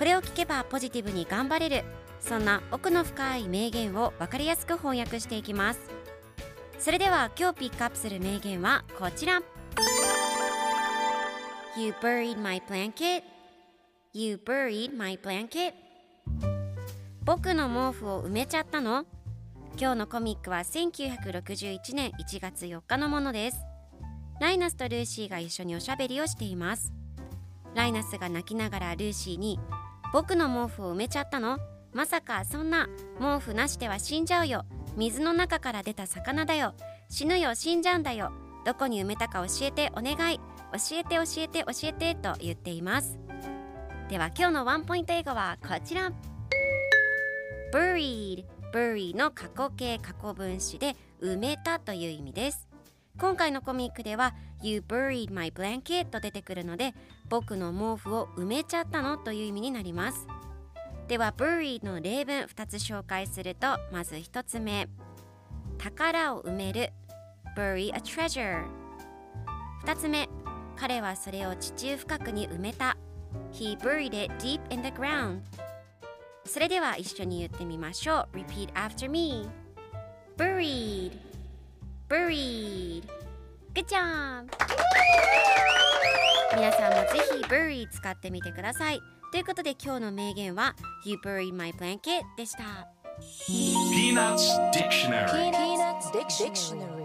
これを聞けばポジティブに頑張れる。そんな奥の深い名言を分かりやすく翻訳していきます。それでは今日ピックアップする名言はこちら。You buried my blanket. You buried my blanket. 僕の毛布を埋めちゃったの？今日のコミックは1961年1月4日のものです。ライナスとルーシーが一緒におしゃべりをしています。ライナスが泣きながらルーシーに僕の毛布を埋めちゃったの。まさかそんな毛布なしでは死んじゃうよ。水の中から出た魚だよ。死ぬよ死んじゃうんだよ。どこに埋めたか教えてお願い。教えて教えて教えてと言っています。では今日のワンポイント英語はこちら。buried bury の過去形過去分詞で埋めたという意味です。今回のコミックでは You buried my blanket と出てくるので僕の毛布を埋めちゃったのという意味になります。では bury の例文2つ紹介するとまず1つ目。宝を埋める。bury a treasure 2つ目。彼はそれを地中深くに埋めた。He buried it deep in the ground それでは一緒に言ってみましょう。Repeat after me Buried Buried Good job 皆さんもぜひ Buried 使ってみてくださいということで今日の名言は You buried my blanket でした Peanuts Dictionary Peanuts Dictionary.